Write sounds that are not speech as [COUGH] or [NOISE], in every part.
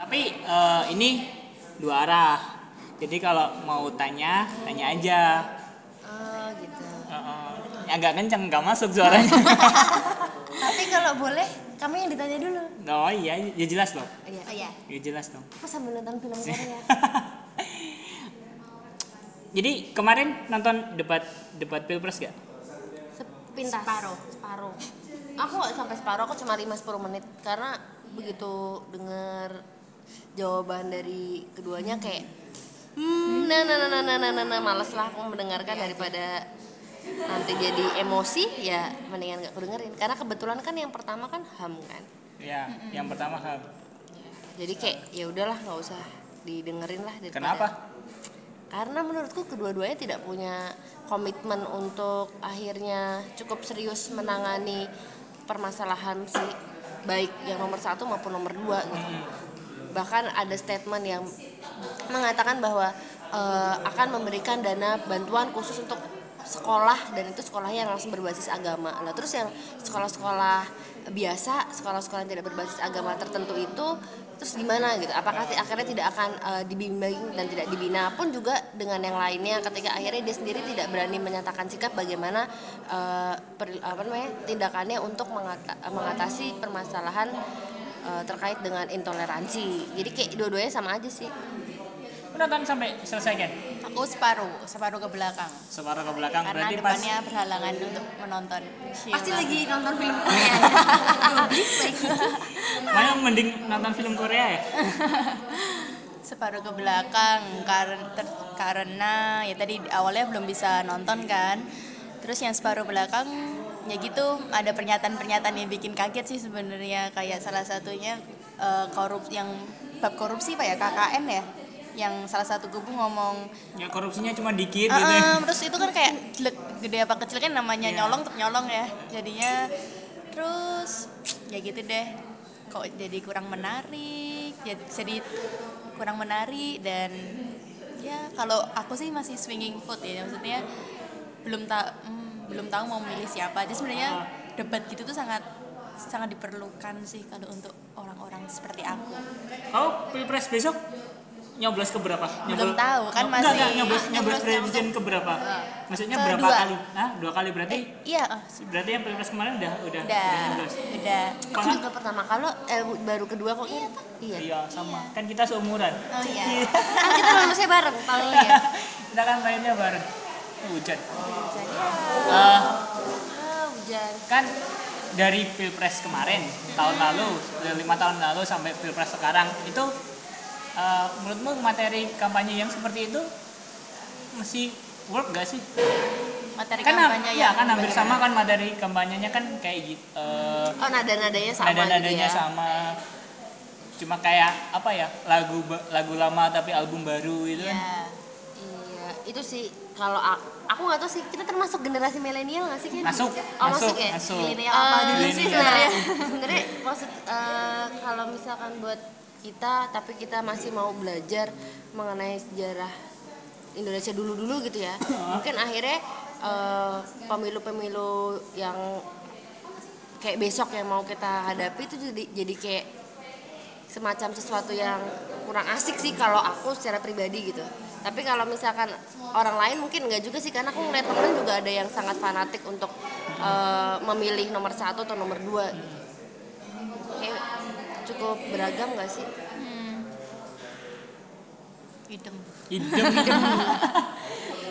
Tapi eh, ini dua arah. Jadi kalau mau tanya, tanya aja. Oh gitu. Eh, eh, agak kenceng, nggak masuk suaranya. [LAUGHS] Tapi kalau boleh, kami yang ditanya dulu. oh iya, ya jelas dong. Iya. Oh iya. Ya jelas dong. Aku sambil nonton film [LAUGHS] Korea. Jadi kemarin nonton debat debat pilpres gak? Sepintas. Separuh. Separuh. Aku nggak sampai separuh, aku cuma 5-10 menit karena begitu dengar jawaban dari keduanya kayak hmm, nah nah nah nah nah nah, nah, nah males lah aku mendengarkan daripada nanti jadi emosi ya mendingan nggak aku dengerin karena kebetulan kan yang pertama kan ham kan. Ya, yang pertama ham. jadi kayak ya udahlah nggak usah didengerin lah daripada Kenapa? karena menurutku kedua-duanya tidak punya komitmen untuk akhirnya cukup serius menangani permasalahan si baik yang nomor satu maupun nomor dua gitu bahkan ada statement yang mengatakan bahwa eh, akan memberikan dana bantuan khusus untuk sekolah dan itu sekolahnya langsung berbasis agama. Lah terus yang sekolah-sekolah biasa sekolah-sekolah yang tidak berbasis agama tertentu itu terus gimana gitu? Apakah akhirnya tidak akan eh, dibimbing dan tidak dibina pun juga dengan yang lainnya ketika akhirnya dia sendiri tidak berani menyatakan sikap bagaimana eh, per- apa namanya tindakannya untuk mengata- mengatasi permasalahan eh, terkait dengan intoleransi jadi kayak dua-duanya sama aja sih nonton sampai selesai kan? Aku separuh, separuh ke belakang. Separuh ke belakang Karena berarti pas depannya berhalangan untuk menonton. pasti lagi nonton film [LAUGHS] Korea ya Mana mending nonton film Korea ya? [LAUGHS] separuh ke belakang karena karena ya tadi awalnya belum bisa nonton kan. Terus yang separuh belakang ya gitu ada pernyataan-pernyataan yang bikin kaget sih sebenarnya. Kayak salah satunya eh, korup yang bab korupsi pak ya KKN ya? Yang salah satu kubu ngomong Ya korupsinya cuma dikit Ah, gitu. ah, [LAUGHS] terus itu kan kayak jelek gede apa kecil kan namanya Iya. nyolong tetap nyolong ya. Jadinya terus ya gitu deh. Kok jadi kurang menarik ya jadi kurang menarik dan ya kalau aku sih masih swinging foot ya. Maksudnya belum tak belum tahu mau milih siapa aja sebenarnya debat gitu tuh sangat sangat diperlukan sih kalau untuk orang-orang seperti aku Kau pilpres besok nyoblos ke berapa? Belum tahu, kan Nyob- enggak, masih- enggak, nyoblos nyoblos nyoblos presiden ke berapa? Maksudnya Kedua. berapa kali? Hah? Dua kali berarti? iya ah, Berarti yang pilpres kemarin udah udah udah nyoblos. udah aku juga pertama kalau eh baru kedua kok iya iya Iya, sama. Kan kita seumuran. oh iya [LAUGHS] kan kita lulusnya bareng ini ya kita kan mainnya bareng. Hujan. Ah hujan. kan dari pilpres kemarin tahun lalu dari lima tahun lalu sampai pilpres sekarang itu eh, menurutmu materi kampanye yang seperti itu masih work gak sih? materi kan kampanye ya kan hampir sama kan materi kampanyenya kan kayak gitu eh, oh nada nadanya sama nada nadanya gitu ya. sama. Cuma kayak apa ya lagu lagu lama tapi album baru gitu kan. Iya. iya itu sih kalau aku, aku nggak tahu sih kita termasuk generasi milenial nggak sih kan Masuk, oh, masuk, masuk, ya? masuk. Milenial apa Eh, dulu sih sebenarnya? Sebenarnya maksud eh, kalau misalkan buat kita tapi kita masih mau belajar mengenai sejarah Indonesia dulu-dulu gitu ya mungkin akhirnya eh, pemilu-pemilu yang kayak besok yang mau kita hadapi itu jadi jadi kayak semacam sesuatu yang kurang asik sih kalau aku secara pribadi gitu tapi kalau misalkan orang lain mungkin enggak juga sih karena aku ngeliat temen juga ada yang sangat fanatik untuk eh, memilih nomor satu atau nomor dua gitu. kayak cukup beragam gak sih Hitam. hidup hidup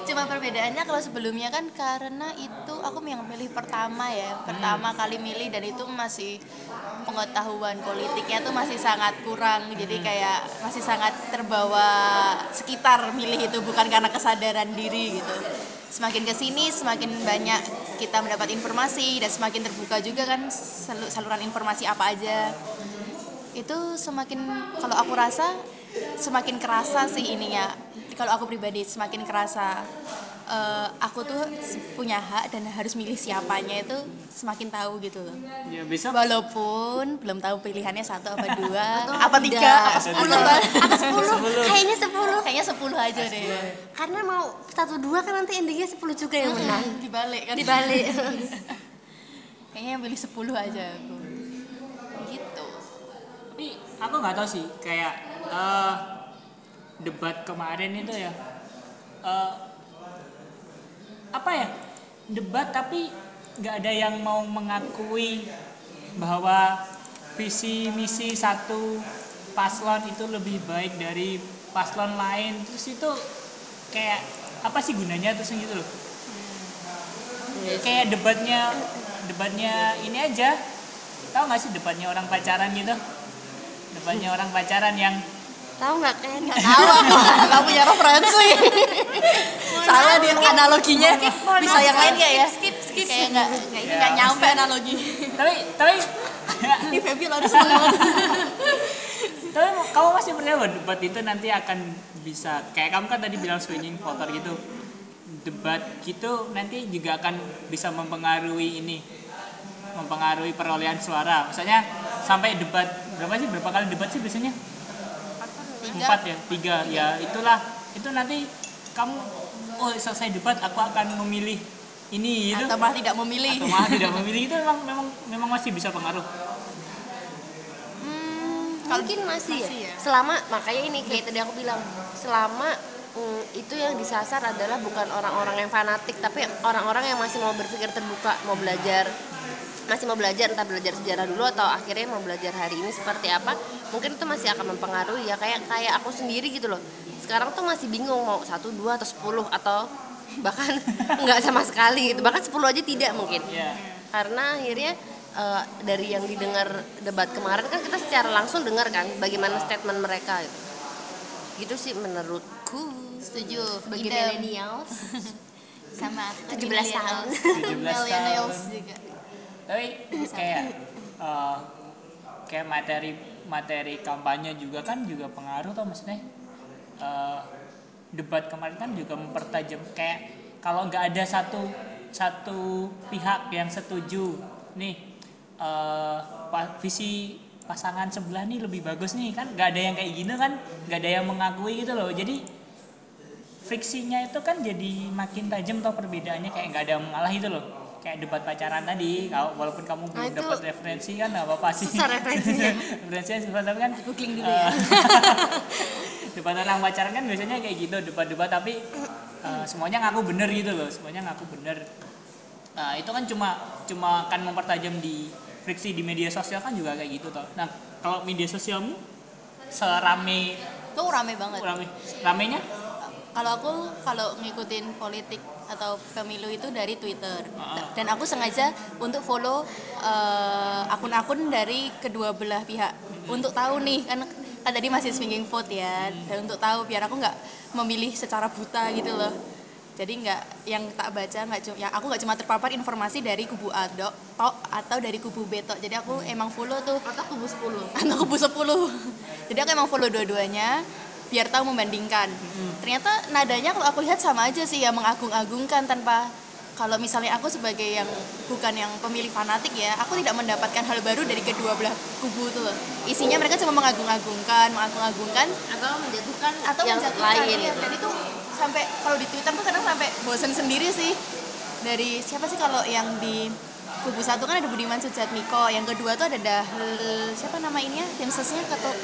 Cuma perbedaannya kalau sebelumnya kan karena itu aku yang milih pertama ya, pertama kali milih dan itu masih pengetahuan politiknya tuh masih sangat kurang, jadi kayak masih sangat terbawa sekitar milih itu bukan karena kesadaran diri gitu. Semakin ke sini semakin banyak kita mendapat informasi dan semakin terbuka juga kan sal- saluran informasi apa aja. itu semakin kalau aku rasa semakin kerasa sih ininya kalau aku pribadi semakin kerasa eh, aku tuh punya hak dan harus milih siapanya itu semakin tahu gitu loh. Ya besok walaupun belum tahu pilihannya satu apa [LAUGHS] dua apa tiga apa sepuluh. Atau apa sepuluh. kayaknya sepuluh. Kayaknya sepuluh aja deh. Karena mau satu dua kan nanti endingnya sepuluh juga yang menang dibalik kan. Dibalik. [LAUGHS] Kayaknya yang pilih sepuluh aja aku. Gitu. Tapi aku nggak tahu sih kayak eh, debat kemarin itu ya. Eh, apa ya? Debat tapi nggak ada yang mau mengakui bahwa visi misi satu paslon itu lebih baik dari paslon lain. Terus itu kayak apa sih gunanya terus gitu loh. Kayak debatnya debatnya ini aja. Tahu nggak sih debatnya orang pacaran gitu? Debatnya orang pacaran yang tahu nggak kan Nggak tahu aku. [LAUGHS] Nggak punya referensi. Salah dia analoginya. bisa yang lain nggak ya? Skip skip. Kayak nggak nggak ini Ya, nggak nyampe analogi. Tapi tapi ini Feby lari banget [LAUGHS] tapi kamu masih percaya bahwa debat itu nanti akan bisa kayak kamu kan tadi bilang swinging voter gitu. Debat gitu nanti juga akan bisa mempengaruhi ini mempengaruhi perolehan suara. Misalnya sampai debat berapa sih? Berapa kali debat sih biasanya empat ya? Tiga. Ya itulah. Itu nanti kamu oh selesai debat aku akan memilih ini gitu. Atau malah tidak memilih. Atau malah tidak memilih. Itu memang memang memang masih bisa pengaruh. Hmm, mungkin masih, masih ya. ya. Selama makanya ini kayak tadi aku bilang, selama mm, itu yang disasar adalah bukan orang-orang yang fanatik, tapi orang-orang yang masih mau berpikir terbuka, mau belajar masih mau belajar entah belajar sejarah dulu atau akhirnya mau belajar hari ini seperti apa mungkin itu masih akan mempengaruhi ya kayak kayak aku sendiri gitu loh sekarang tuh masih bingung mau satu dua atau sepuluh atau bahkan [LAUGHS] nggak sama sekali gitu bahkan sepuluh aja tidak mungkin ya karena akhirnya eh, dari yang didengar debat kemarin kan kita secara langsung dengar kan bagaimana statement mereka gitu. Gitu sih menurutku. setuju Sebagai Idem. millennials. [LAUGHS] sama 17 tahun. 17 millennials tahun. juga tapi kayak eh, kayak materi materi kampanye juga kan juga pengaruh tuh maksudnya. Eh, debat kemarin kan juga mempertajam kayak kalau nggak ada satu satu pihak yang setuju nih pa- visi pasangan sebelah nih lebih bagus nih kan nggak ada yang kayak gini kan nggak ada yang mengakui gitu loh. Jadi friksinya itu kan jadi makin tajam tau perbedaannya kayak nggak ada yang mengalah itu loh kayak debat pacaran tadi kalau walaupun kamu belum Nah, dapat referensi kan nggak apa-apa sih. Susah referensinya. [LAUGHS] referensinya susah tapi kan googling dulu eh, ya. [LAUGHS] debat orang pacaran kan biasanya kayak gitu debat-debat tapi eh, semuanya ngaku bener gitu loh semuanya ngaku bener. Nah itu kan cuma cuma akan mempertajam di friksi di media sosial kan juga kayak gitu toh. Nah kalau media sosialmu serame tuh rame banget. Rame. Ramenya? Kalau aku kalau ngikutin politik atau pemilu itu dari Twitter. Ah. dan aku sengaja untuk follow eh, akun-akun dari kedua belah pihak untuk tahu nih kan kan tadi masih swinging vote ya dan untuk tahu biar aku nggak memilih secara buta gitu loh. Jadi nggak yang tak baca nggak cuma yang aku nggak cuma terpapar informasi dari kubu A dok tok atau dari kubu B tok. Jadi aku emang follow tuh Atau kubu 10. [LAUGHS] atau kubu 10 jadi aku emang follow dua-duanya biar tahu membandingkan. Ternyata nadanya kalau aku lihat sama aja sih ya mengagung-agungkan tanpa kalau misalnya aku sebagai yang bukan yang pemilih fanatik ya aku tidak mendapatkan hal baru dari kedua belah kubu itu loh. Isinya mereka cuma mengagung-agungkan mengagung-agungkan. Atau menjatuhkan atau yang menjatuhkan lain iya. gitu. dan itu sampai kalau di Twitter tuh kadang sampai bosen sendiri sih. Dari siapa sih kalau yang di kubu satu? Kan ada Budiman Sujatmiko yang kedua tuh ada Dahlil siapa nama ininya? Tim sesnya ketua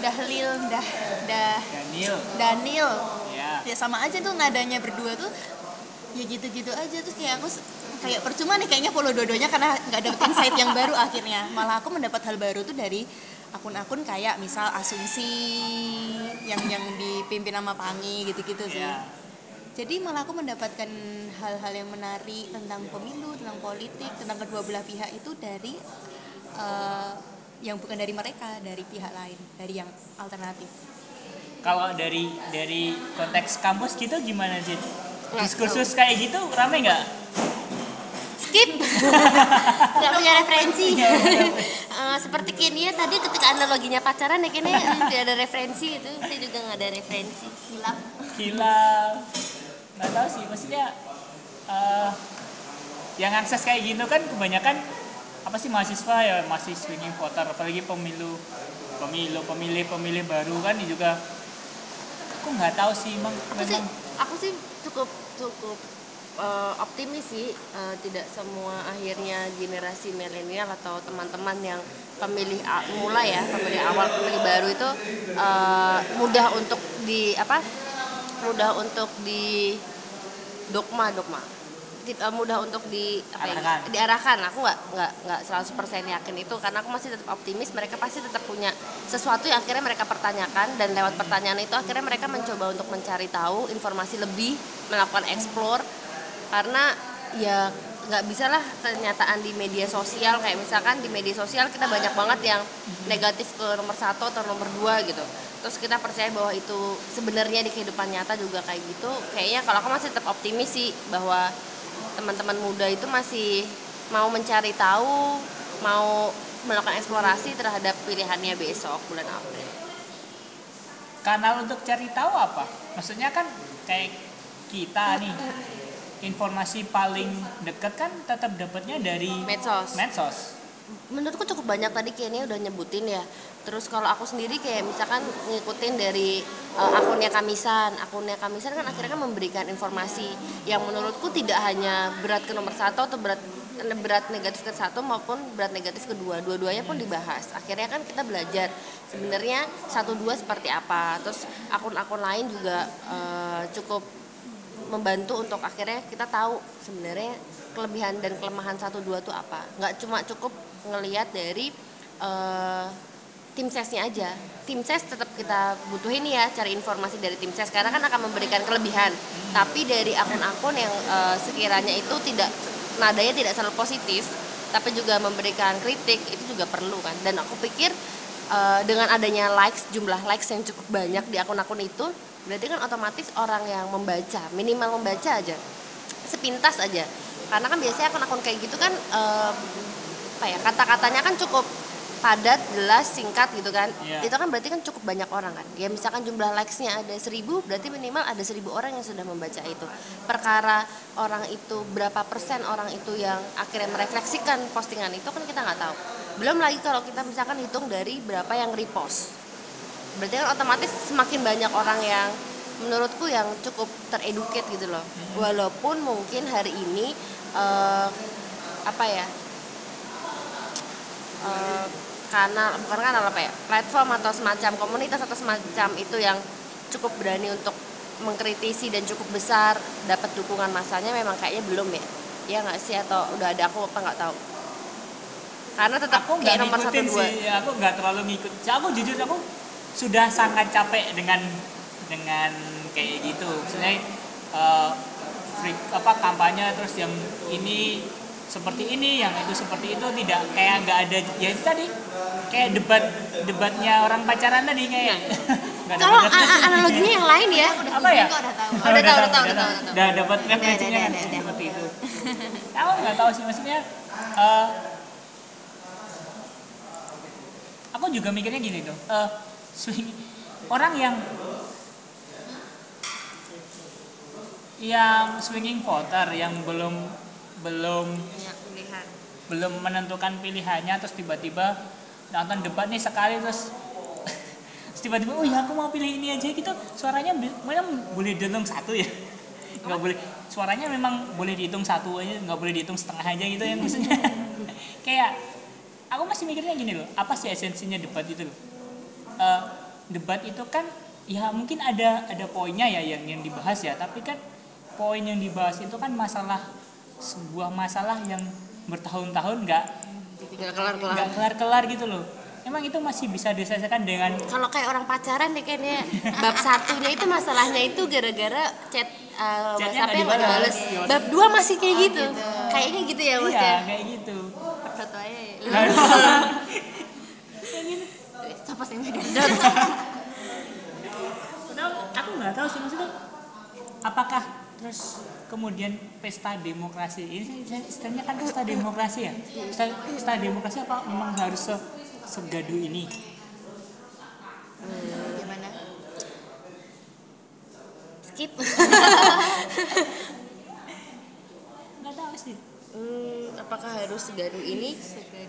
Dahlil Dah Dah Daniel. Daniel. Ya. Ya sama aja tuh nadanya berdua tuh ya gitu-gitu aja. Terus kayak aku kayak percuma nih kayaknya follow dua-duanya karena nggak dapet insight yang baru akhirnya. Malah aku mendapat hal baru tuh dari akun-akun kayak misal asumsi yang yang dipimpin sama Pangi gitu-gitu sih. Ya. Jadi malah aku mendapatkan hal-hal yang menarik tentang pemilu tentang politik tentang kedua belah pihak itu dari eh, yang bukan dari mereka dari pihak lain dari yang alternatif kalau dari dari konteks kampus gitu gimana sih diskursus kayak gitu rame nggak Skip. [LAUGHS] Nggak punya referensi. Eh, seperti Kenia tadi ketika analoginya pacaran ya Kenia tidak ada referensi itu. Saya juga nggak ada referensi. hilaf gila nggak tahu sih maksudnya eh, yang akses kayak gitu kan kebanyakan apa sih mahasiswa ya? Masih swinging voter apalagi pemilu pemilu pemilih pemilih baru kan juga. Aku nggak tahu sih emang Aku sih aku sih cukup cukup eh, optimis sih eh, tidak semua akhirnya generasi milenial atau teman-teman yang pemilih mula ya pemilih awal pemilih baru itu eh, mudah untuk di apa mudah untuk di dogma dogma mudah untuk di apa ya, Arahkan. diarahkan. Aku nggak nggak nggak 100% yakin itu karena aku masih tetap optimis mereka pasti tetap punya sesuatu yang akhirnya mereka pertanyakan dan lewat pertanyaan itu akhirnya mereka mencoba untuk mencari tahu informasi lebih melakukan explore karena ya nggak bisa lah kenyataan di media sosial. Kayak misalkan di media sosial kita banyak banget yang negatif ke nomor satu atau nomor dua gitu. Terus kita percaya bahwa itu sebenarnya di kehidupan nyata juga kayak gitu. Kayaknya kalau aku masih tetap optimis sih bahwa teman-teman muda itu masih mau mencari tahu mau melakukan eksplorasi terhadap pilihannya besok bulan April. Kanal untuk cari tahu apa? Maksudnya kan kayak kita nih [LAUGHS] informasi paling dekat kan tetap dapatnya dari medsos. Medsos menurutku cukup banyak tadi kayaknya udah nyebutin ya. Terus kalau aku sendiri kayak misalkan ngikutin dari uh, akunnya Kamisan. Akunnya Kamisan kan akhirnya kan memberikan informasi yang menurutku tidak hanya berat ke nomor satu atau berat berat negatif ke satu maupun berat negatif kedua dua-duanya pun dibahas. Akhirnya kan kita belajar sebenarnya satu dua seperti apa. Terus akun-akun lain juga uh, cukup membantu untuk akhirnya kita tahu sebenarnya kelebihan dan kelemahan satu dua tuh apa. Nggak cuma cukup ngelihat dari eh, tim sesnya aja. Tim ses tetap kita butuhin ya cari informasi dari tim ses karena kan akan memberikan kelebihan. Tapi dari akun-akun yang eh, sekiranya itu tidak nadanya tidak selalu positif tapi juga memberikan kritik itu juga perlu kan. Dan aku pikir eh, dengan adanya likes jumlah likes yang cukup banyak di akun-akun itu berarti kan otomatis orang yang membaca minimal membaca aja. Sepintas aja. Karena kan biasanya akun-akun kayak gitu kan eh, apa ya kata-katanya kan cukup padat jelas singkat gitu kan. Iya. itu kan berarti kan cukup banyak orang kan. Ya misalkan jumlah likesnya ada seribu berarti minimal ada seribu orang yang sudah membaca itu. Perkara orang itu berapa persen orang itu yang akhirnya merefleksikan postingan itu kan kita nggak tahu. Belum lagi kalau kita misalkan hitung dari berapa yang repost. Berarti kan otomatis semakin banyak orang yang menurutku yang cukup tereduket gitu loh. Walaupun mungkin hari ini eh, apa ya kanal bukan kanal apa ya? Platform atau semacam komunitas atau semacam itu yang cukup berani untuk mengkritisi dan cukup besar dapat dukungan masanya memang kayaknya belum ya? Ya nggak sih? Atau udah ada? Aku apa nggak tahu. Karena tetap aku nggak nomor satu dua. sih aku nggak terlalu ngikut. Aku jujur aku sudah sangat capek dengan dengan kayak gitu. Misalnya eh, freak apa kampanye terus yang ini seperti ini yang itu seperti itu tidak kayak nggak ada ya itu tadi kayak debat debatnya orang pacaran tadi kayak [LAUGHS] nggak ada kalau debat- a- a- analoginya yang lain ya udah apa ya? udah tahu udah tahu, udah tahu, udah tahu, udah tahu. Udah dapat referensinya kan seperti itu. Aku nggak tahu sih maksudnya. eh, aku juga mikirnya gini tuh. eh, swing orang yang yang swinging voter yang belum belum punya pilihan. belum menentukan pilihannya terus tiba-tiba nonton debat nih sekali terus [LAUGHS] tiba-tiba oh ya aku mau pilih ini aja gitu. Suaranya memang boleh dihitung satu ya. Nggak boleh suaranya memang boleh dihitung satu aja nggak boleh dihitung setengah aja gitu ya maksudnya. [LAUGHS] Kayak aku masih mikirnya gini loh apa sih esensinya debat itu loh? Eh, debat itu kan ya mungkin ada ada poinnya ya yang yang dibahas ya tapi kan poin yang dibahas itu kan masalah sebuah masalah yang bertahun-tahun nggak nggak kelar-kelar nggak kelar-kelar gitu loh emang itu masih bisa diselesaikan dengan kalau kayak orang pacaran deh kayaknya bab satunya itu masalahnya itu gara-gara chat uh, WhatsApp-nya nggak dibales. Bab dua masih kayak gitu. Kayaknya gitu ya Mas iya ya. kayak gitu foto aja ya [LAUGHS] Siapa sih? [LAUGHS] Padahal aku nggak tahu sih maksudnya apakah terus kemudian pesta demokrasi. Ini istilahnya kan pesta demokrasi ya? Pesta, pesta demokrasi apa memang harus se segaduh ini? Gimana? Skip. [LAUGHS] nggak tahu sih Hmm, apakah harus segaduh ini?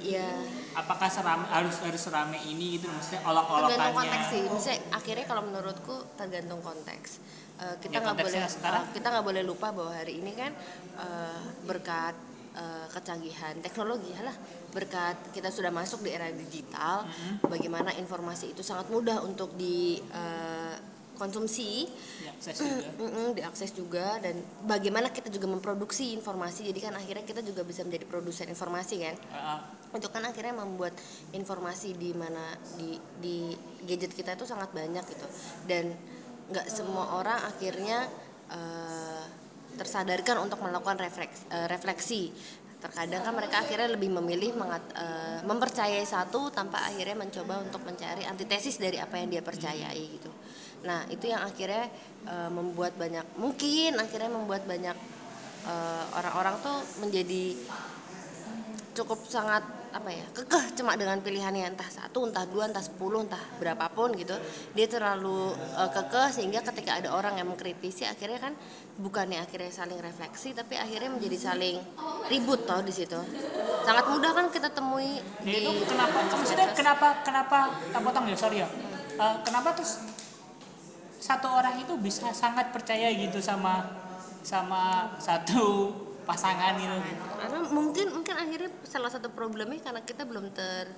Ya, apakah serame harus harus serame ini gitu? Maksudnya tergantung olok-olokannya konteks sih. Misalnya akhirnya kalau menurutku tergantung konteks. Eh, kita Ya, nggak boleh konteksnya sekarang. eh, kita nggak boleh lupa bahwa hari ini kan eh, berkat eh, kecanggihan teknologi lah berkat kita sudah masuk di era digital Mm-hmm. bagaimana informasi itu sangat mudah untuk di eh, konsumsi ya akses juga. Mm-mm, diakses juga. Dan bagaimana kita juga memproduksi informasi. Jadi kan akhirnya kita juga bisa menjadi produsen informasi kan? Ah. itu kan akhirnya membuat informasi di mana di di gadget kita itu sangat banyak gitu. Dan nggak semua orang akhirnya eh, tersadarkan untuk melakukan refleks, eh, refleksi. Terkadang kan mereka akhirnya lebih memilih mengat- eh, mempercayai satu tanpa akhirnya mencoba untuk mencari antitesis dari apa yang dia percayai gitu nah itu yang akhirnya eh, membuat banyak mungkin akhirnya membuat banyak eh, orang-orang tuh menjadi cukup sangat apa ya kekeh cuma dengan pilihannya. Entah satu entah dua entah sepuluh entah berapapun gitu. Dia terlalu eh, kekeh sehingga ketika ada orang yang mengkritisi akhirnya kan bukannya akhirnya saling refleksi tapi akhirnya menjadi saling ribut toh di situ. Sangat mudah kan kita temui Ya di itu kenapa maksudnya kenapa kenapa tak potong ya sorry ya. Eh, kenapa terus satu orang itu bisa sangat percaya gitu sama sama satu pasangan gitu. Karena mungkin mungkin akhirnya salah satu problemnya karena kita belum ter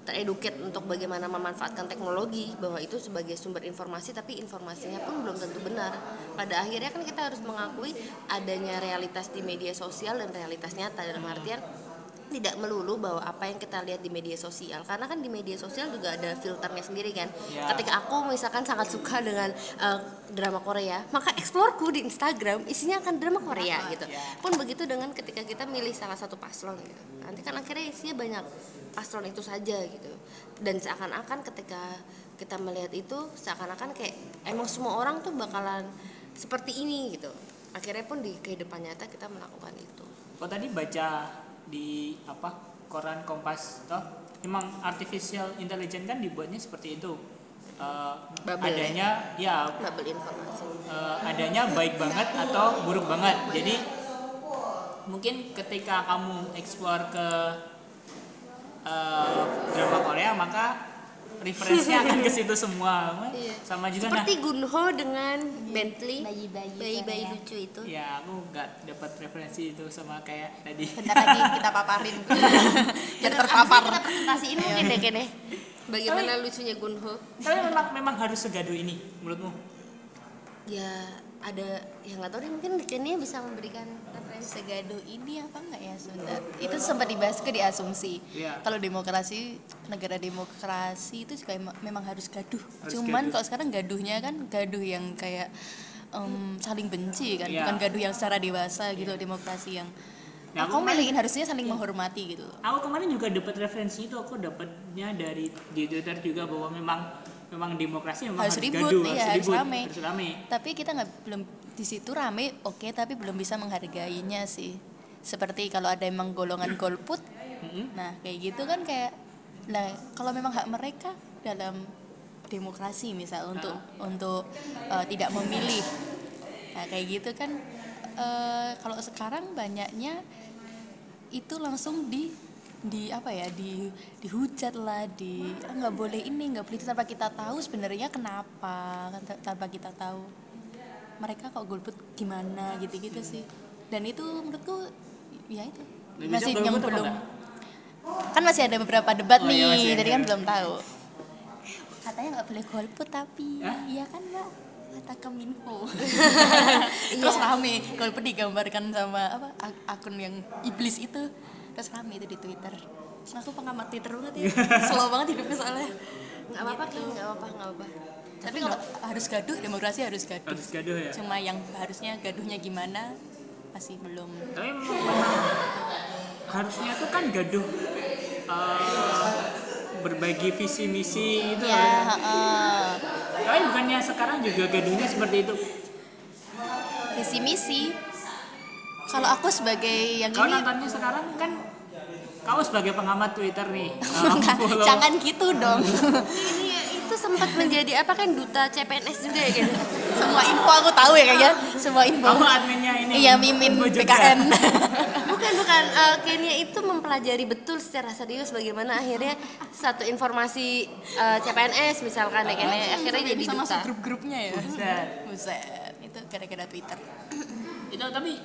tereduket untuk bagaimana memanfaatkan teknologi bahwa itu sebagai sumber informasi tapi informasinya pun belum tentu benar. Pada akhirnya kan kita harus mengakui adanya realitas di media sosial dan realitas nyata dalam artian tidak melulu bahwa apa yang kita lihat di media sosial. Karena kan di media sosial juga ada filternya sendiri kan. Ya. ketika aku misalkan sangat suka dengan eh, drama Korea maka explore-ku di Instagram isinya akan drama Korea gitu. Ya. pun begitu dengan ketika kita milih salah satu paslon gitu. Nanti kan akhirnya isinya banyak paslon itu saja gitu. Dan seakan-akan ketika kita melihat itu seakan-akan kayak emang semua orang tuh bakalan seperti ini gitu. Akhirnya pun di kehidupan nyata kita melakukan itu. Kok tadi baca di apa koran Kompas toh emang artificial intelligence kan dibuatnya seperti itu. Bubble. adanya ya bubble informasi. eh, adanya baik banget atau buruk banget. Jadi mungkin ketika kamu explore ke eh, drama Korea maka referensinya akan [LAUGHS] ke situ semua. Sama juga nah. Seperti Gunho dengan Bentley. Bayi-bayi bayi-bayi Korea. lucu itu. Ya aku nggak dapat referensi itu sama kayak tadi. Bentar lagi kita paparin. [LAUGHS] Biar Bener, terpapar. kita presentasiin mungkin deh kene bagaimana lucunya Gunho tapi memang memang harus segaduh ini menurutmu? Ya ada yang nggak tahu deh mungkin Kenia bisa memberikan referensi segaduh ini apa enggak ya? Sebentar. Itu sempat dibahas ke di asumsi. Iya. kalau demokrasi negara demokrasi itu juga emang- memang harus gaduh. Harus cuman gaduh. kalau sekarang gaduhnya kan gaduh yang kayak em, saling benci kan Iya. bukan gaduh yang secara dewasa gitu demokrasi yang Nah, aku aku milihin harusnya saling menghormati gitu aku kemarin juga dapat referensi itu aku dapatnya dari di Twitter juga bahwa memang memang demokrasi memang Harus harus, ribut, gaduh iya, harus ribut rame. harus rame. Tapi kita nggak belum di situ rame oke tapi belum bisa menghargainya sih. Seperti kalau ada emang golongan golput nah kayak gitu kan kayak nah kalau memang hak mereka dalam demokrasi misal untuk untuk eh, tidak memilih. Nah kayak gitu kan eh, kalau sekarang banyaknya itu langsung di di apa ya di dihujat lah di "Ah, nggak boleh ini nggak boleh itu tanpa kita tahu sebenarnya kenapa kan ta- tanpa kita tahu. Mereka kok golput gimana gitu-gitu sih. Dan itu menurutku ya itu masih yang belum? Kan masih ada beberapa debat Oh, iya, nih ada. jadi kan belum tahu. Katanya nggak boleh golput tapi Hah? iya kan mbak? Kata Keminfo. [LAUGHS] [LAUGHS] Iya. terus rame golput digambarkan sama apa ak- akun yang iblis itu. Terus rame itu di Twitter. Aku pengamat Twitter banget ya. [LAUGHS] Slow banget hidupnya soalnya. Nggak apa-apa kan nggak apa-apa nggak apa tapi kalau harus gaduh demokrasi harus gaduh. Harus gaduh ya. Cuma yang harusnya gaduhnya gimana masih belum. Tapi memang, memang harusnya tuh kan gaduh eh, berbagi visi misi gitu ya harusnya. heeh. tapi bukannya sekarang juga gaduhnya seperti itu? Visi misi kalau aku sebagai yang kau ini nontonnya sekarang kan kau sebagai pengamat Twitter nih. [LAUGHS] Follow jangan gitu dong. ini [LAUGHS] itu sama sempat menjadi apa kan duta CPNS juga ya gitu. semua info aku tahu ya kayaknya semua info Kamu adminnya ini. iya mimin. BKN [LAUGHS] Bukan bukan Eh, Kenia itu mempelajari betul secara serius bagaimana akhirnya satu informasi eh, CPNS misalkan ya Kenia akhirnya jadi bisa duta. masuk grup-grupnya ya Buset. Buset, itu gara-gara Twitter [CLEARS THROAT] Itu tapi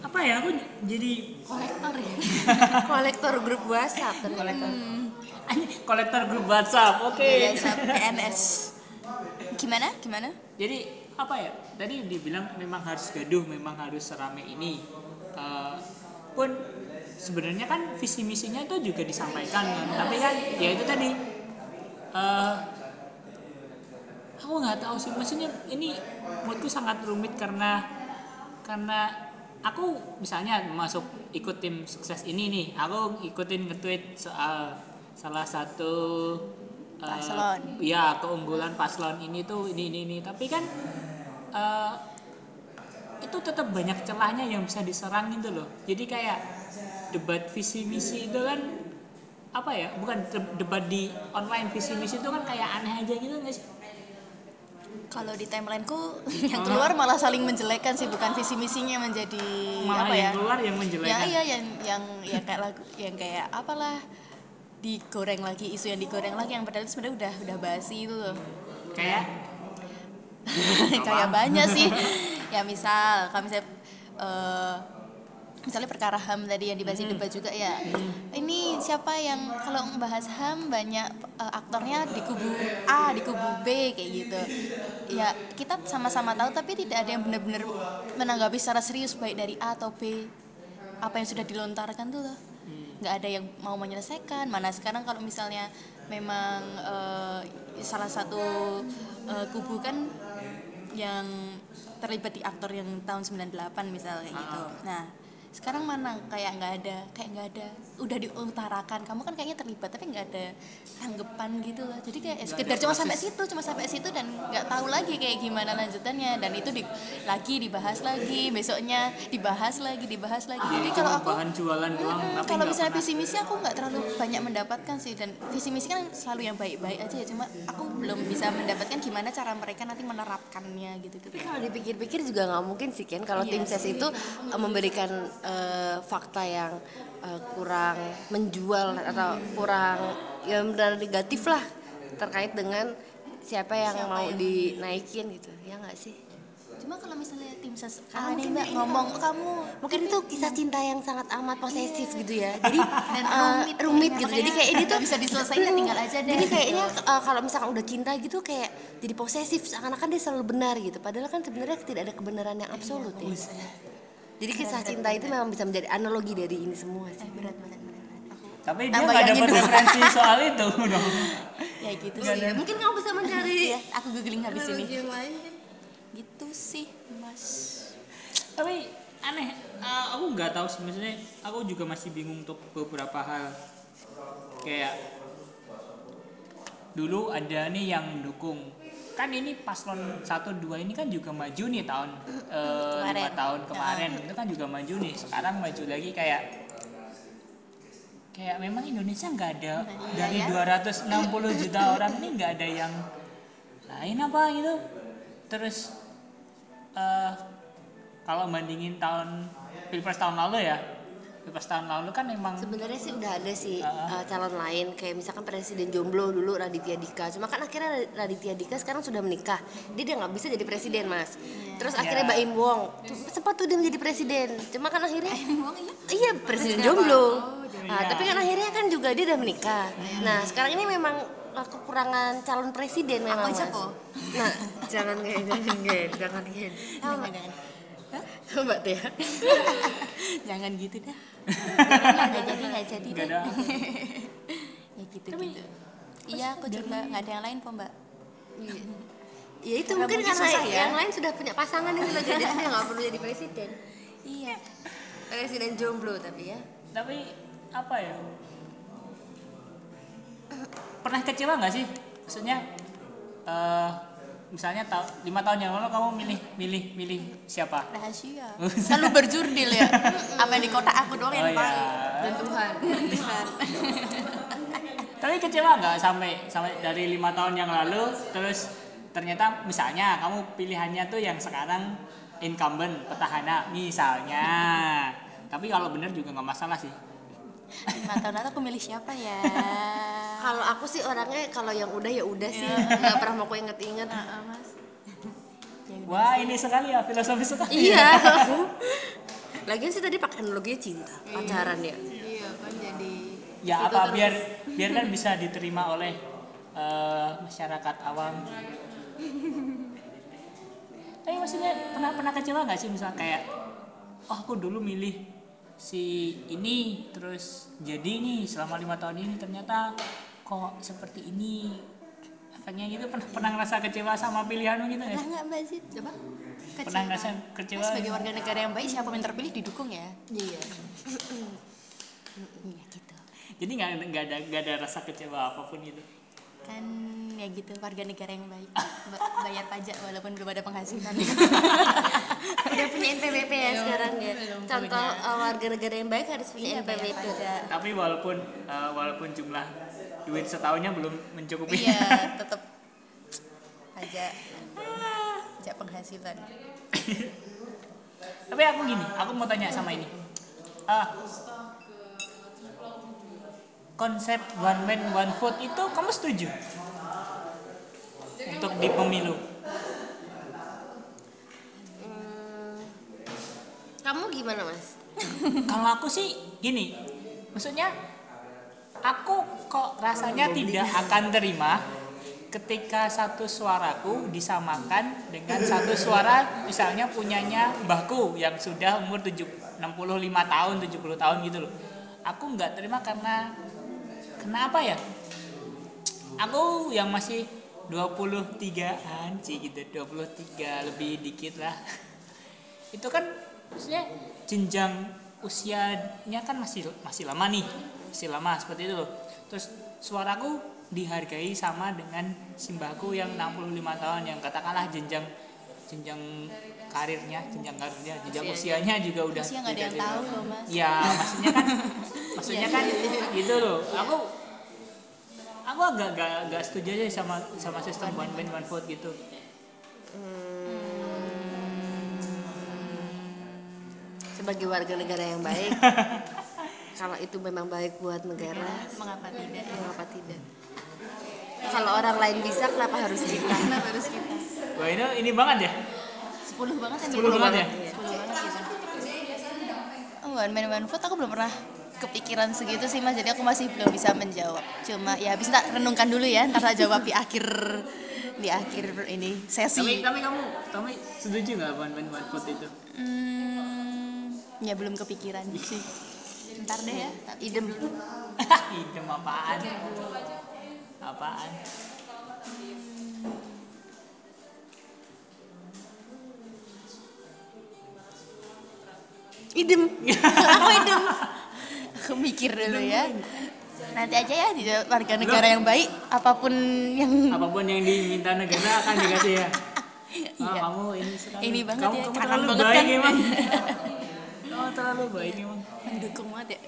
apa ya aku jadi kolektor ya [LAUGHS] Kolektor grup WhatsApp ternyata. kolektor grup WhatsApp. Oke. biasa PNS gimana gimana Jadi apa ya? Tadi dibilang memang harus gaduh, memang harus serame ini. Eh, pun sebenarnya kan visi misinya itu juga disampaikan kan. Tapi kan ya itu tadi eh aku nggak tahu sih maksudnya ini menurutku sangat rumit karena karena aku misalnya masuk ikut tim sukses ini nih aku ikutin nge-tweet soal salah satu eh, Paslon. ya keunggulan paslon ini tuh ini ini ini. Tapi kan eh, itu tetap banyak celahnya yang bisa diserang gitu loh. Jadi kayak debat visi misi itu kan apa ya bukan de- debat di online visi misi itu kan kayak aneh aja gitu nggak sih? Kalau di timelineku [LAUGHS] yang keluar malah saling menjelekkan sih bukan visi misinya menjadi malah apa ya? yang keluar yang ya menjelekkan iya yang yang ya kayak lagu yang kayak apalah digoreng lagi isu yang digoreng lagi yang padahal sebenarnya udah udah basi itu loh. Kayak kayak? [LAUGHS] Banyak sih. [LAUGHS] Ya misal kalau misalnya eh, misalnya perkara ham tadi yang dibahas di debat juga ya. Ini siapa yang kalau membahas ham banyak eh, aktornya di kubu A di kubu B kayak gitu. Ya kita sama-sama tahu tapi tidak ada yang benar-benar menanggapi secara serius baik dari A atau B. Apa yang sudah dilontarkan tuh loh nggak ada yang mau menyelesaikan. Mana sekarang kalau misalnya memang eh, salah satu eh, kubu kan yang terlibat di aktor yang tahun 98 misalnya gitu. Nah sekarang mana? Kayak nggak ada kayak nggak ada udah diutarakan kamu kan kayaknya terlibat tapi nggak ada tanggapan gitu loh. Jadi kayak eh, sekedar cuma sampai situ cuma sampai situ dan nggak tahu lagi kayak gimana lanjutannya. Dan itu di, lagi dibahas lagi besoknya dibahas lagi dibahas lagi. Jadi Jadi kalau aku bahan jualan doang tapi kalau misalnya visi misi aku nggak terlalu banyak mendapatkan sih. Dan visi misi kan selalu yang baik-baik aja ya cuma aku belum bisa mendapatkan gimana cara mereka nanti menerapkannya gitu gitu. Kalau dipikir-pikir juga nggak mungkin sih Ken. Kalau Iya tim ses itu memberikan eh, fakta yang kurang menjual atau kurang yang benar negatif lah terkait dengan siapa yang Siapa mau yang- dinaikin gitu. Ya nggak sih? Cuma kalau misalnya tim ses ah, mungkin mbak ngomong kamu mungkin itu kisah cinta yang sangat amat posesif gitu ya. [LAUGHS] Jadi Dan eh, rumit rumit gitu. Jadi kayak ini tuh bisa diselesaikan, tinggal aja deh, jadi gitu. kayaknya eh, kalau misalkan udah cinta gitu kayak jadi posesif. Seakan-akan dia selalu benar gitu. Padahal kan sebenarnya tidak ada kebenaran yang absolut ya jadi kisah cinta itu memang bisa menjadi analogi dari ini semua sih. Eh berat berat berat, berat. tapi dia nggak dapat referensi soal itu [LAUGHS] dong. Ya gitu Oh sih. iya, mungkin kamu bisa mencari. Iya, aku googling habis ini. yang lain kan? gitu sih mas. Tapi aneh eh, aku nggak tahu sih. Maksudnya aku juga masih bingung untuk beberapa hal. Kayak dulu ada nih yang mendukung kan ini paslon 1 2 ini kan juga maju nih tahun eh, lima tahun kemarin. Itu kan juga maju nih. Sekarang maju lagi kayak kayak memang Indonesia nggak ada Iya dari ya. 260 juta [LAUGHS] orang ini nggak ada yang lain apa gitu. Terus eh kalau bandingin tahun pilpres tahun lalu ya pilpres tahun lalu kan memang Sebenarnya sih udah ada sih uh, calon lain kayak misalkan presiden jomblo dulu Raditya Dika. Cuma kan akhirnya Raditya Dika sekarang sudah menikah. Dia udah nggak bisa jadi presiden mas. Terus akhirnya Ya. Baim Wong sempat tuh dia menjadi presiden. Cuma kan akhirnya Wong iya iya presiden jomblo. Nah, Iya. tapi kan akhirnya kan juga dia udah menikah. Nah sekarang ini memang uh, kekurangan calon presiden memang Aku aja mas. kok. Nah jangan kayak jangan kayak jangan kayak Mbak Tia. [LAUGHS] jangan gitu dah. Jangan nggak jadi nggak jadi nggak deh ada. [LAUGHS] ya gitu gitu. iya aku juga nggak ada yang lain kok mbak? [LAUGHS] Ya itu mungkin karena ya. yang lain sudah punya pasangan itu loh jadi dia nggak perlu jadi presiden. iya. Presiden jomblo tapi ya. tapi apa ya? Pernah kecewa nggak sih? Maksudnya eh misalnya ta- lima tahun yang lalu kamu milih milih milih siapa? Rahasia. [LAUGHS] Selalu berjurdil ya? Apa yang di kotak aku doang yang Oh, tahu iya. Dan Tuhan. Tuhan tapi kecewa nggak sampai sampai dari lima tahun yang lalu terus ternyata misalnya kamu pilihannya tuh yang sekarang incumbent petahana misalnya. Tapi kalau bener juga nggak masalah sih. Lima tahun lalu aku milih siapa ya Kalau aku sih orangnya kalau yang udah ya udah sih, nggak pernah mau aku inget-inget. Heeh, mas wah ini sekali ya filosofi sekali Iya. ya. [LAUGHS] Lagian sih tadi pakai analoginya cinta, pacaran ya. iya kan jadi ya Itu apa terus. biar biar kan bisa diterima oleh eh, masyarakat awam tapi maksudnya pernah pernah kecewa nggak sih misal kayak oh aku dulu milih si ini terus jadi nih selama lima tahun ini ternyata kok seperti ini? Efeknya gitu pernah pernah ngerasa kecewa sama pilihanmu gitu nggak pernah nggak mbak Zid. Coba? pernah ngerasa kecewa sebagai warga negara yang baik siapa yang terpilih didukung ya? Iya. iya gitu. Jadi nggak nggak ada nggak ada rasa kecewa apa pun gitu kan ya gitu warga negara yang baik. Ba- bayar pajak walaupun belum ada penghasilan. [LAUGHS] Udah punya NPWP ya Belum, sekarang ya. belum Contoh punya. uh, warga negara yang baik harus punya iya NPWP. tapi walaupun eh, walaupun jumlah duit setahunnya belum mencukupi. Iya [LAUGHS] tetap pajak. Pajak penghasilan. Tapi aku gini aku mau tanya sama ini. Ah, konsep one man one vote itu kamu setuju? Untuk di pemilu. Hmm, kamu gimana mas? [LAUGHS] kalau aku sih gini. Maksudnya aku kok rasanya tidak akan terima ketika satu suaraku disamakan dengan satu suara misalnya punyanya mbahku yang sudah umur 7, 65 tahun 70 tahun gitu loh. Aku nggak terima karena kenapa ya? Aku yang masih 23an sih gitu 23 lebih dikit lah. [LAUGHS] Itu kan maksudnya jenjang usianya kan masih masih lama nih masih lama seperti itu loh. Terus suaraku dihargai sama dengan simbahku yang 65 tahun yang katakanlah jenjang jenjang karirnya jenjang karirnya jenjang usianya. juga udah Usia nggak ada yang tahu loh, Mas. ya maksudnya kan [LAUGHS] maksudnya kan gitu loh. Aku aku agak gak, gak setuju aja sama sama sistem one man one vote gitu. Sebagai warga negara yang baik, [LAUGHS] kalau itu memang baik buat negara, mengapa tidak? ya mengapa tidak? Kalau orang lain bisa, kenapa harus kita? kenapa harus kita? Wah ini ini banget ya? 10 banget kan 10 banget ya? 10 banget oh, one man one vote aku belum pernah kepikiran segitu sih mas. Jadi aku masih belum bisa menjawab. Cuma ya bisa tak renungkan dulu ya ntar tak jawab di akhir di akhir ini tapi sesi. Tapi kamu kamu setuju nggak one man one vote itu? Hmm, ya belum kepikiran [LAUGHS] sih. Ntar deh ya Idem. [LAUGHS] idem apaan? Apaan? Idem. [LAUGHS] aku idem aku [LAUGHS] mikir dulu ya. Nanti aja ya di warga negara yang baik apa pun yang apa pun yang diminta negara akan dikasih ya. Oh, [LAUGHS] Iya. kamu ini sekali Ini banget kamu, ya, kamu terlalu banget baik kan. emang. [LAUGHS] Kamu terlalu baik emang. mendukung banget ya.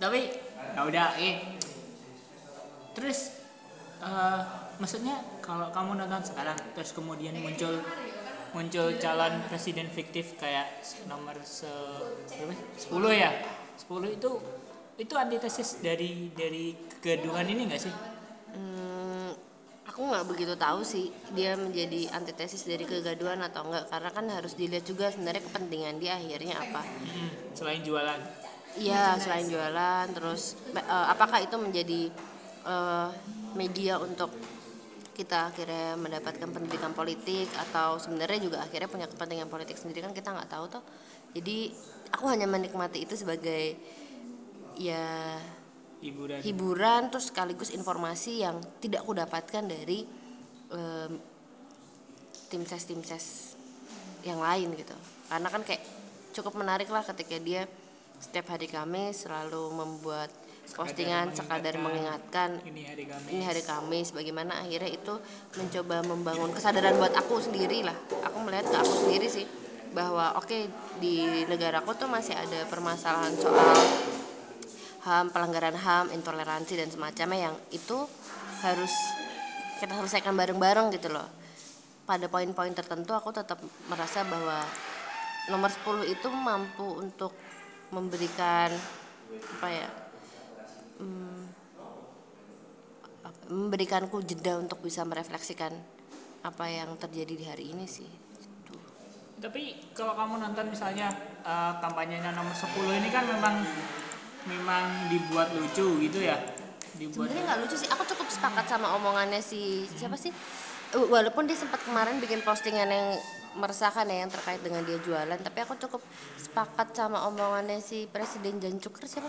Tapi ya udah eh. Terus eh, maksudnya kalau kamu nonton sekarang terus kemudian muncul muncul calon presiden fiktif kayak nomor se berapa? Sih? 10 ya 10 itu itu antitesis dari dari kegaduhan ini enggak sih Hmm, aku nggak begitu tahu sih dia menjadi antitesis dari kegaduhan atau enggak karena kan harus dilihat juga sebenarnya kepentingan dia akhirnya apa. Mm, selain jualan Iya selain jualan terus eh, apakah itu menjadi eh, media untuk kita akhirnya mendapatkan pendidikan politik atau sebenarnya juga akhirnya punya kepentingan politik sendiri kan kita nggak tahu tuh. Jadi aku hanya menikmati itu sebagai ya hiburan. hiburan terus sekaligus informasi yang tidak aku dapatkan dari em, tim ses tim ses yang lain gitu. Karena kan kayak cukup menarik lah ketika dia setiap hari Kamis selalu membuat postingan sekadar mengingatkan ini hari Kamis. ini hari Kamis bagaimana akhirnya itu mencoba membangun kesadaran buat aku sendiri lah. Aku melihat ke aku sendiri sih bahwa oke di negaraku tuh masih ada permasalahan soal HAM, pelanggaran HAM, intoleransi dan semacamnya yang itu harus kita selesaikan bareng-bareng gitu loh. Pada poin-poin tertentu aku tetap merasa bahwa nomor 10 itu mampu untuk memberikan apa ya? apa- memberikanku jeda untuk bisa merefleksikan apa yang terjadi di hari ini sih. Tapi kalau kamu nonton misalnya eh, kampanyenya nomor 10 ini kan memang memang dibuat lucu gitu ya. Dibuat Sebenarnya nggak lucu sih. Aku cukup sepakat sama omongannya si siapa sih? Uh, Walaupun dia sempat kemarin bikin postingan yang meresahkan ya yang terkait dengan dia jualan, tapi aku cukup sepakat sama omongannya si Presiden Jan Cuker siapa?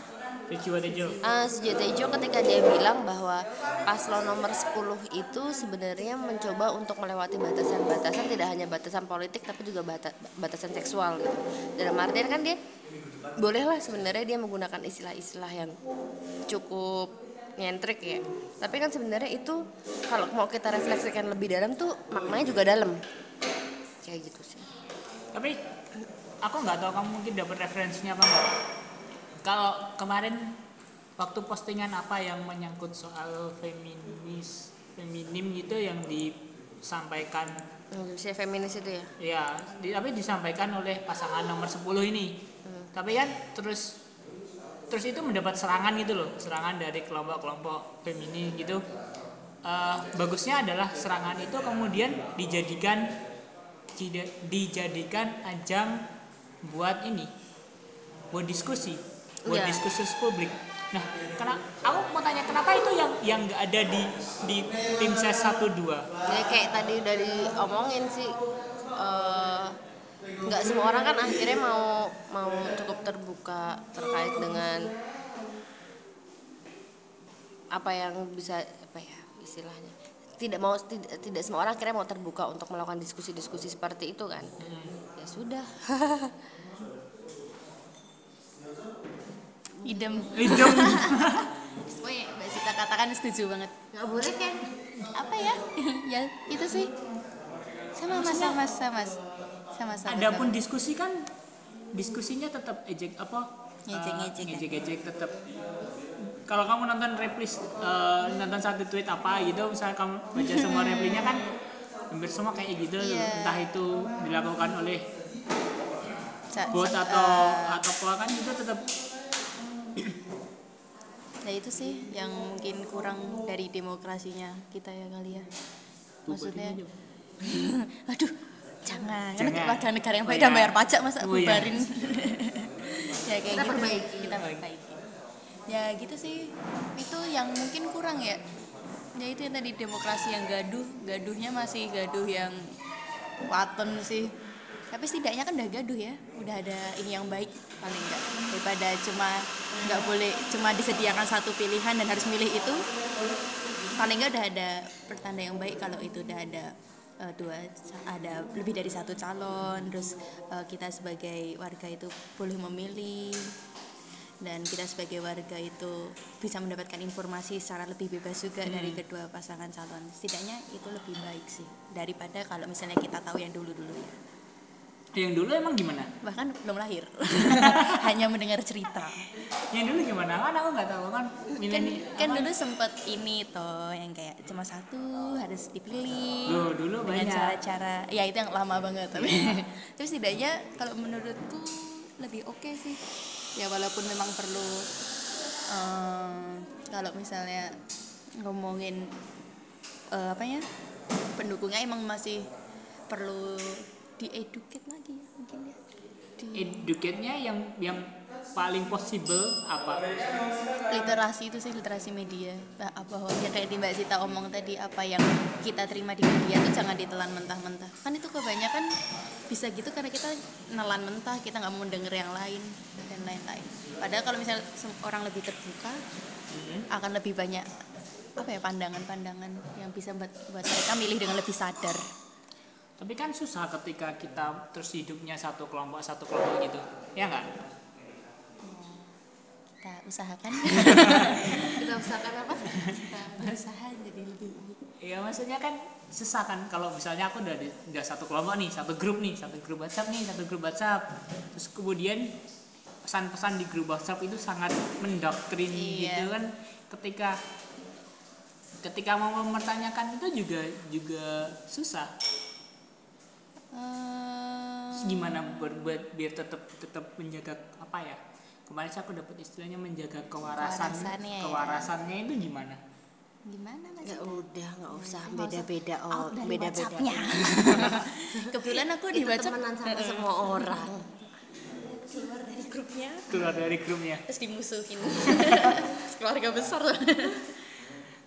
Tejo Tejo. Ah, si Tejo ketika dia bilang bahwa paslon nomor 10 itu sebenarnya mencoba untuk melewati batasan-batasan tidak hanya batasan politik tapi juga bata- batasan seksual gitu. Dalam artian kan dia bolehlah sebenarnya dia menggunakan istilah-istilah yang cukup nyentrik ya. Tapi kan sebenarnya itu kalau mau kita refleksikan lebih dalam tuh maknanya juga dalam. Kayak gitu sih. Tapi aku nggak tahu kamu mungkin dapat referensinya apa enggak. Kalau kemarin waktu postingan apa yang menyangkut soal feminis, feminim gitu yang disampaikan Indonesia feminis itu ya. ya di, tapi disampaikan oleh pasangan nomor 10 ini. Tapi kan terus terus itu mendapat serangan gitu loh, serangan dari kelompok-kelompok feminis gitu. Eh, bagusnya adalah serangan itu kemudian dijadikan tidak dijadikan ajang buat ini buat diskusi buat Iya. diskursus publik nah karena aku mau tanya kenapa itu yang yang nggak ada di di tim ses 12 ya kayak tadi udah diomongin sih eh, nggak semua orang kan akhirnya mau mau cukup terbuka terkait dengan apa yang bisa apa ya istilahnya tidak mau tidak, tidak semua orang akhirnya mau terbuka untuk melakukan diskusi-diskusi seperti itu kan ya sudah [LAUGHS] idem Idem. [LAUGHS] Woi, Mbak Sita katakan setuju banget. nggak boleh kan Apa ya? [LAUGHS] ya itu sih. Sama mas, sama mas, sama mas, sama sama. Adapun diskusi kan diskusinya tetap ejek apa Ngejek-ngejek eh, ngejek-ngejek. tetap. Kalau kamu nonton replis eh, nonton satu tweet apa gitu misalnya kamu baca semua [LAUGHS] replinya kan hampir semua kayak gitu. Iya. entah itu dilakukan oleh bot atau eh, atau apa kan itu tetap. Ya itu sih yang mungkin kurang dari demokrasinya kita ya kali ya. Maksudnya, [LAUGHS] aduh, jangan. Jangan. Karena warga negara yang Oh baik iya. dan bayar pajak masa Oh iya. bubarin. [LAUGHS] ya kayak Kita gitu. perbaiki. Kita perbaiki. Ya gitu sih. Itu yang mungkin kurang ya. Ya itu yang tadi demokrasi yang gaduh, gaduhnya masih gaduh yang waton sih. Tapi setidaknya kan udah gaduh ya, udah ada ini yang baik paling enggak daripada cuma nggak boleh cuma disediakan satu pilihan dan harus milih itu paling nggak udah ada pertanda yang baik kalau itu udah ada eh, dua ada lebih dari satu calon terus eh, kita sebagai warga itu boleh memilih dan kita sebagai warga itu bisa mendapatkan informasi secara lebih bebas juga dari kedua pasangan calon. Setidaknya itu lebih baik sih daripada kalau misalnya kita tahu yang dulu dulu yang dulu emang gimana? Bahkan belum lahir. [LAUGHS] Hanya mendengar cerita. Yang dulu gimana? Kan aku nggak tahu. Kan kan, milenial kan apa? dulu sempet ini toh yang kayak cuma satu harus dipilih. Loh, dulu banyak. cara-cara ya itu yang lama banget tapi [LAUGHS] terus setidaknya kalau menurutku lebih oke sih. Ya walaupun memang perlu eh, kalau misalnya ngomongin eh, apa ya pendukungnya emang masih perlu dieduket lagi ya mungkin ya di educate-nya yang yang paling possible apa? Literasi itu sih literasi media. Bah- bahwa ya kayak di Mbak Zita omong tadi apa yang kita terima di media itu jangan ditelan mentah-mentah. Kan itu kebanyakan bisa gitu karena kita nelan mentah kita nggak mau mendengar yang lain dan lain-lain. Padahal kalau misalnya orang lebih terbuka akan lebih banyak apa ya pandangan-pandangan yang bisa buat, buat mereka milih dengan lebih sadar tapi kan susah ketika kita terus hidupnya satu kelompok satu kelompok gitu. Ya nggak? Kita usahakan. [LAUGHS] Kita usahakan apa? Kita berusaha jadi lebih baik. Ya maksudnya kan susah kan kalau misalnya aku udah di, udah satu kelompok nih satu grup nih satu grup WhatsApp nih satu grup WhatsApp. Terus kemudian pesan-pesan di grup WhatsApp itu sangat mendoktrin Iya. gitu kan. Ketika ketika mau mempertanyakan itu juga juga susah Terus gimana buat, buat biar tetap tetap menjaga apa ya? Kemarin sih aku dapat istilahnya menjaga kewarasan Kewarasannya ya. kewarasannya itu gimana? Gimana mas ya udah nggak usah Nggak usah. beda-beda oh beda-beda. WhatsApp-nya. [LAUGHS] kebetulan aku di WhatsApp sama [LAUGHS] semua orang. Keluar dari grupnya. Keluar dari grupnya. Terus dimusuhin. [LAUGHS] Keluarga besar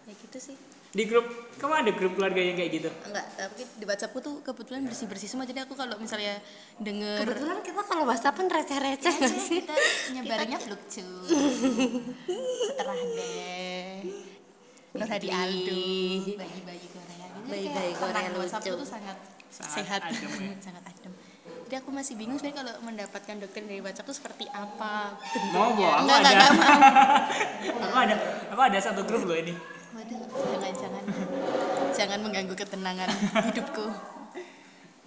ya gitu sih di grup kamu ada grup keluarga yang kayak gitu? Enggak tapi di WhatsAppku tuh kebetulan bersih bersih semua. Jadi aku kalau misalnya denger kebetulan kita kalau WhatsApp kan receh-receh nggak sih? kita [LAUGHS] nyebarinnya flukcu setelah deh. Nur Hadi Aldo bayi-bayi Korea. Gitu Bayi-bayi Korea lucu. tuh sangat, Sangat sehat. adem ya. [LAUGHS] sangat adem. Jadi aku masih bingung sebenarnya kalau mendapatkan doktrin dari WhatsApp tuh seperti apa. Mau mau aku Enggak, ada. enggak, enggak. [LAUGHS] Aku ada. Aku ada satu grup loh ini waduh jangan jangan. Jangan mengganggu ketenangan hidupku.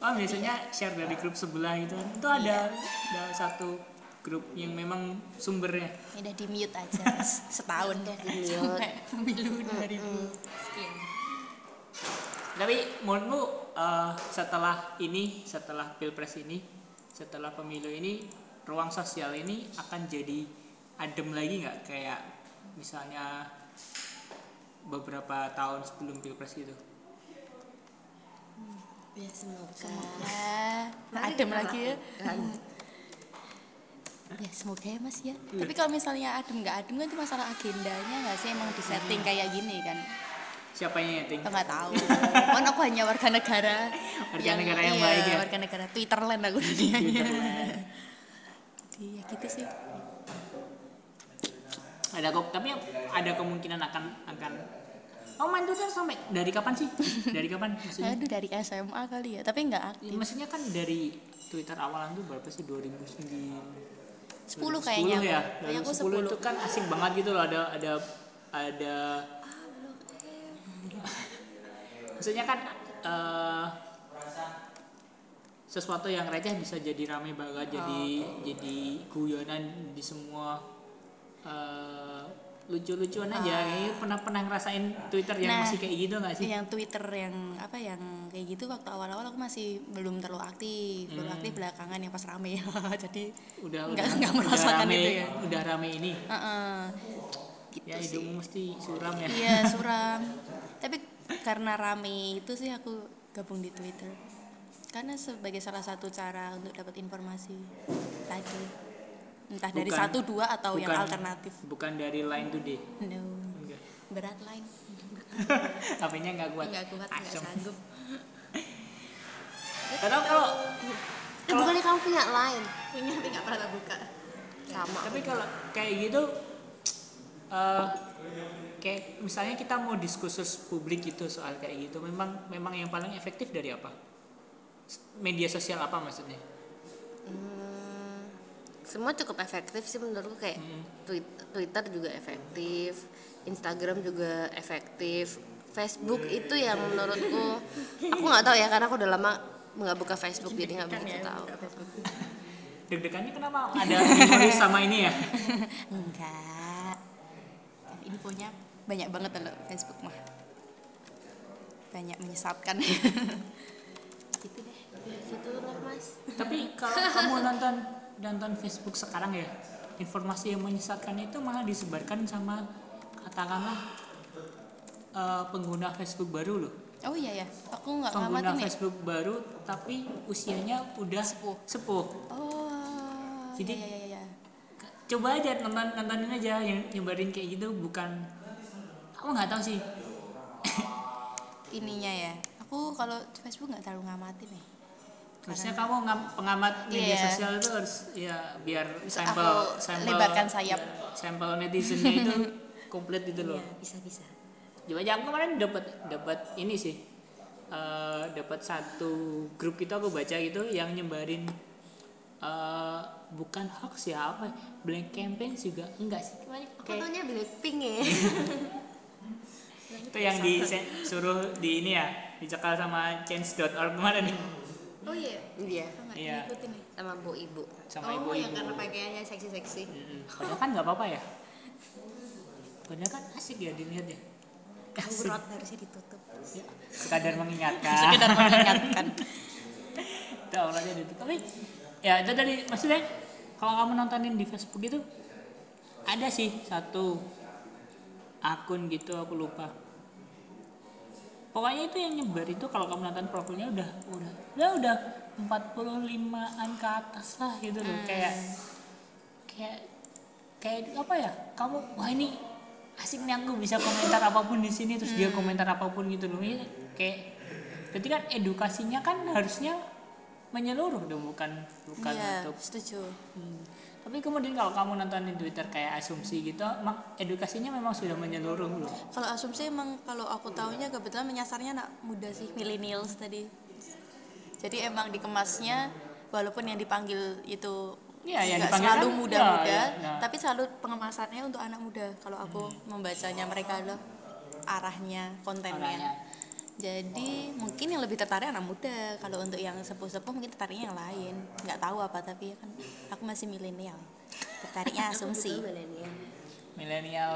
Oh biasanya share dari grup sebelah gitu itu ada ada satu grup yang memang sumbernya. Ya udah di mute aja. Mas. [LAUGHS] setahun Di-mute. sampai pemilu 2000 sekian. Tapi menurutmu eh, setelah ini setelah pilpres ini setelah pemilu ini ruang sosial ini akan jadi adem lagi nggak? Kayak misalnya beberapa tahun sebelum pilpres gitu? Ya semoga. Semoga. Adem lagi ya? Ya semoga ya mas ya. Tapi kalau misalnya adem nggak adem kan itu masalah agendanya nggak sih? Emang disetting kayak gini kan? Siapa yang nyeting? Aku nggak tahu. Kan aku hanya warga negara. Warga negara yang iya, baik ya? warga negara Twitterland aku dunianya Twitterland. jadi ya gitu sih ada kok tapi ada kemungkinan akan akan. Oh main Twitter sampai dari kapan sih? [LAUGHS] Dari kapan? Maksudnya? Aduh dari SMA kali ya tapi nggak Ya, aktif maksudnya kan dari Twitter awalan tuh berapa sih? 2009 10 2010 kayaknya ya? Aku. Kayaknya aku 2010 itu kan asik banget gitu loh ada ada ada. Maksudnya kan eh, sesuatu yang receh bisa jadi rame banget jadi jadi guyonan di semua eh, lucu-lucuan aja. Kayaknya pernah pernah ngerasain Twitter yang Nah, masih kayak gitu nggak sih? yang Twitter yang apa yang kayak gitu waktu awal-awal aku masih belum terlalu aktif baru Hmm. aktif belakangan yang pas rame. [LAUGHS] Jadi udah nggak udah, nggak udah merasakan rame itu ya. udah rame ini. Heeh. gitu ya sih. hidungmu mesti suram ya. Iya [LAUGHS] suram. Tapi karena rame itu sih aku gabung di Twitter. Karena sebagai salah satu cara untuk dapat informasi tadi entah dari Bukan- satu dua atau yang bukan- alternatif. Bukan dari line today. No. Enggak berat lain [LAUGHS] HP-nya nggak kuat. Nggak kuat nggak sanggup. [LAUGHS] Kalau eh bukannya kamu punya line? Punya tapi nggak pernah buka sama. Tapi kalau kayak gitu eh kayak misalnya kita mau diskursus publik gitu soal kayak gitu memang memang yang paling efektif dari apa? Media sosial apa maksudnya? Hmm, semua cukup efektif sih menurutku kayak Hmm. Tweet- Twitter juga efektif, Instagram juga efektif, Facebook itu yang menurutku aku nggak tahu ya karena aku udah lama nggak buka Facebook jadi nggak begitu tahu. deg-degannya kenapa? Ada memori sama ini ya? [LAUGHS] Enggak. Infonya banyak banget loh Facebook mah. Banyak menyesatkan. Gitu deh. Ya situlah mas. tapi kalau kamu nonton nonton Facebook sekarang ya. Informasi yang menyesatkan itu malah disebarkan sama katakanlah eh, pengguna Facebook baru loh. Oh iya ya aku nggak pengguna ya? Facebook baru tapi usianya udah Sepuh. sepuh. Oh Jadi- iya, iya, iya, iya. coba aja nonton nontonin aja yang nyebarin kayak gitu bukan aku nggak tahu sih. Ininya ya aku kalau Facebook nggak terlalu ngamatin ya Maksudnya kamu ngam- pengamat media Iya. sosial itu harus ya biar sampel sampel lebarkan sayap. sampel netizennya itu [LAUGHS] komplit gitu loh. Iya bisa bisa. Coba aja aku kemarin dapat dapat ini sih. eh, dapat satu grup itu aku baca gitu yang nyebarin eh, bukan hoax ya apa blank campaign juga enggak sih Aku kayak taunya Blackpink ya. [LAUGHS] itu yang disuruh di ini ya dicekal sama change.org kemarin nih oh iya Iya, nggak? Iya. ngikutin nih? Sama Bu Ibu. sama oh ibu-ibu yang karena pakaiannya seksi-seksi. Padahal kan nggak apa-apa ya? Padahal kan asik ya dilihat ya? Asik. Aurat harusnya ditutup. Ya, sekadar mengingatkan. [LAUGHS] Sekedar mengingatkan. [LAUGHS] Itu auratnya itu tapi ya itu dari maksudnya kalau kamu nontonin di Facebook itu ada sih satu akun gitu aku lupa pokoknya itu yang nyebar itu kalau kamu nonton profilnya udah udah udah udah 45an ke atas lah gitu loh. Kayak kayak kayak apa ya? Kamu wah ini asik nih aku bisa komentar apa pun di sini terus dia komentar apa pun gitu loh. Iya, kayak berarti kan edukasinya kan harusnya menyeluruh dong bukan bukan iya untuk setuju. Hmm. Tapi kemudian kalau kamu nonton di Twitter kayak asumsi gitu, mak edukasinya memang sudah menyeluruh loh. kalau asumsi emang kalau aku tahunya kebetulan menyasarnya anak muda sih millennials tadi jadi emang dikemasnya walaupun yang dipanggil itu Iya, yang dipanggil selalu kan, muda-muda ya, ya, ya. tapi selalu pengemasannya untuk anak muda kalau aku membacanya mereka adalah arahnya kontennya Arahnya. Jadi mungkin yang lebih tertarik anak muda kalau untuk yang sepuh-sepuh mungkin tertariknya yang lain nggak tahu apa tapi ya kan aku masih milenial tertariknya [LAUGHS] asumsi milenial. Milenial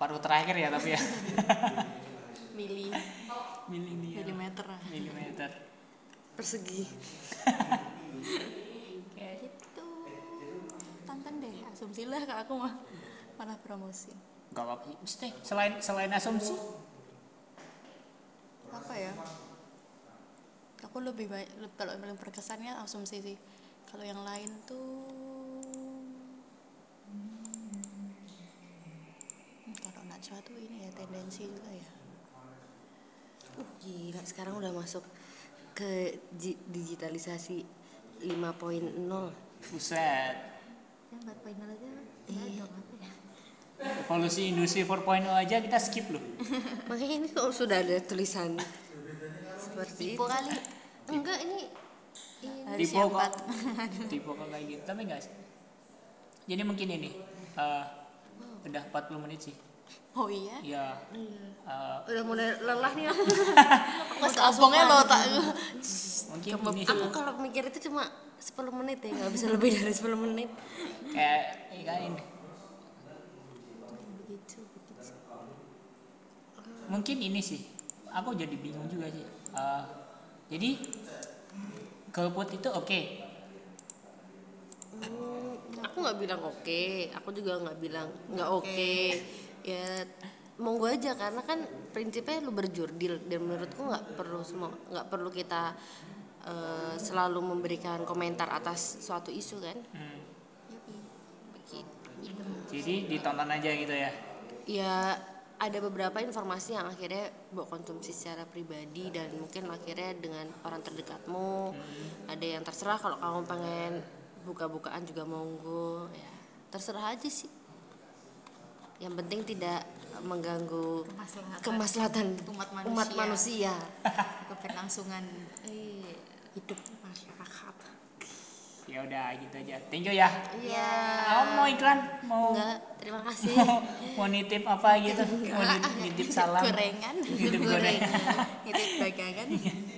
paruh terakhir ya tapi ya. [LAUGHS] mili Milenial. milimeter. Milimeter. Persegi. Kayak [LAUGHS] gitu tonton deh asumsi lah kalau aku mah malah promosi gak apa-apa. Mesti selain selain asumsi, apa ya aku lebih baik kalau yang paling berkesannya asumsi sih kalau yang lain tuh Hmm, kalau Najwa tuh ini ya tendensi juga ya Uh, gila sekarang udah masuk ke digitalisasi 5.0. buset. Ya 4.0 aja. Iya. Apa ya? Evolusi industri 4.0 aja kita skip loh. [LAUGHS] Makanya ini kok sudah ada tulisan seperti itu. tipe kali Enggak ini ini Tipe kok. [LAUGHS] Tipe kok kayak gitu, tapi enggak sih. Jadi mungkin ini eh, udah 40 menit sih. oh iya Ya. eh, udah mulai lelah nih [LAUGHS] aku. mas abongnya lo tak mungkin Kebab- ini aku kalau mikir itu cuma 10 menit ya, nggak bisa lebih dari 10 menit. kayak ya kan ini Begitu, begitu. Mungkin ini sih. Aku jadi bingung juga sih. Eh, jadi golput itu oke. Hmm, aku nggak bilang oke, aku juga nggak bilang nggak oke. Ya monggo aja. Karena kan prinsipnya lu berjurdil. Dan menurutku nggak perlu semua nggak perlu kita eh, selalu memberikan komentar atas suatu isu kan. Hmm, Begitu. jadi ditonton aja gitu ya? Ya ada beberapa informasi yang akhirnya buat konsumsi secara pribadi dan mungkin akhirnya dengan orang terdekatmu ada yang terserah kalau kamu pengen buka-bukaan juga monggo ya. Terserah aja sih. Yang penting tidak mengganggu Kemaslahatan. kemaslahatan umat umat manusia. manusia. keberlangsungan Eh, hidup. Masyarakat ya udah gitu aja. Thank you ya. Iya. kamu mau iklan? Mau Enggak, terima kasih. mau, nitip apa gitu? Mau nitip, nitip salam? Gorengan nitip goreng nitip dagangan [LAUGHS]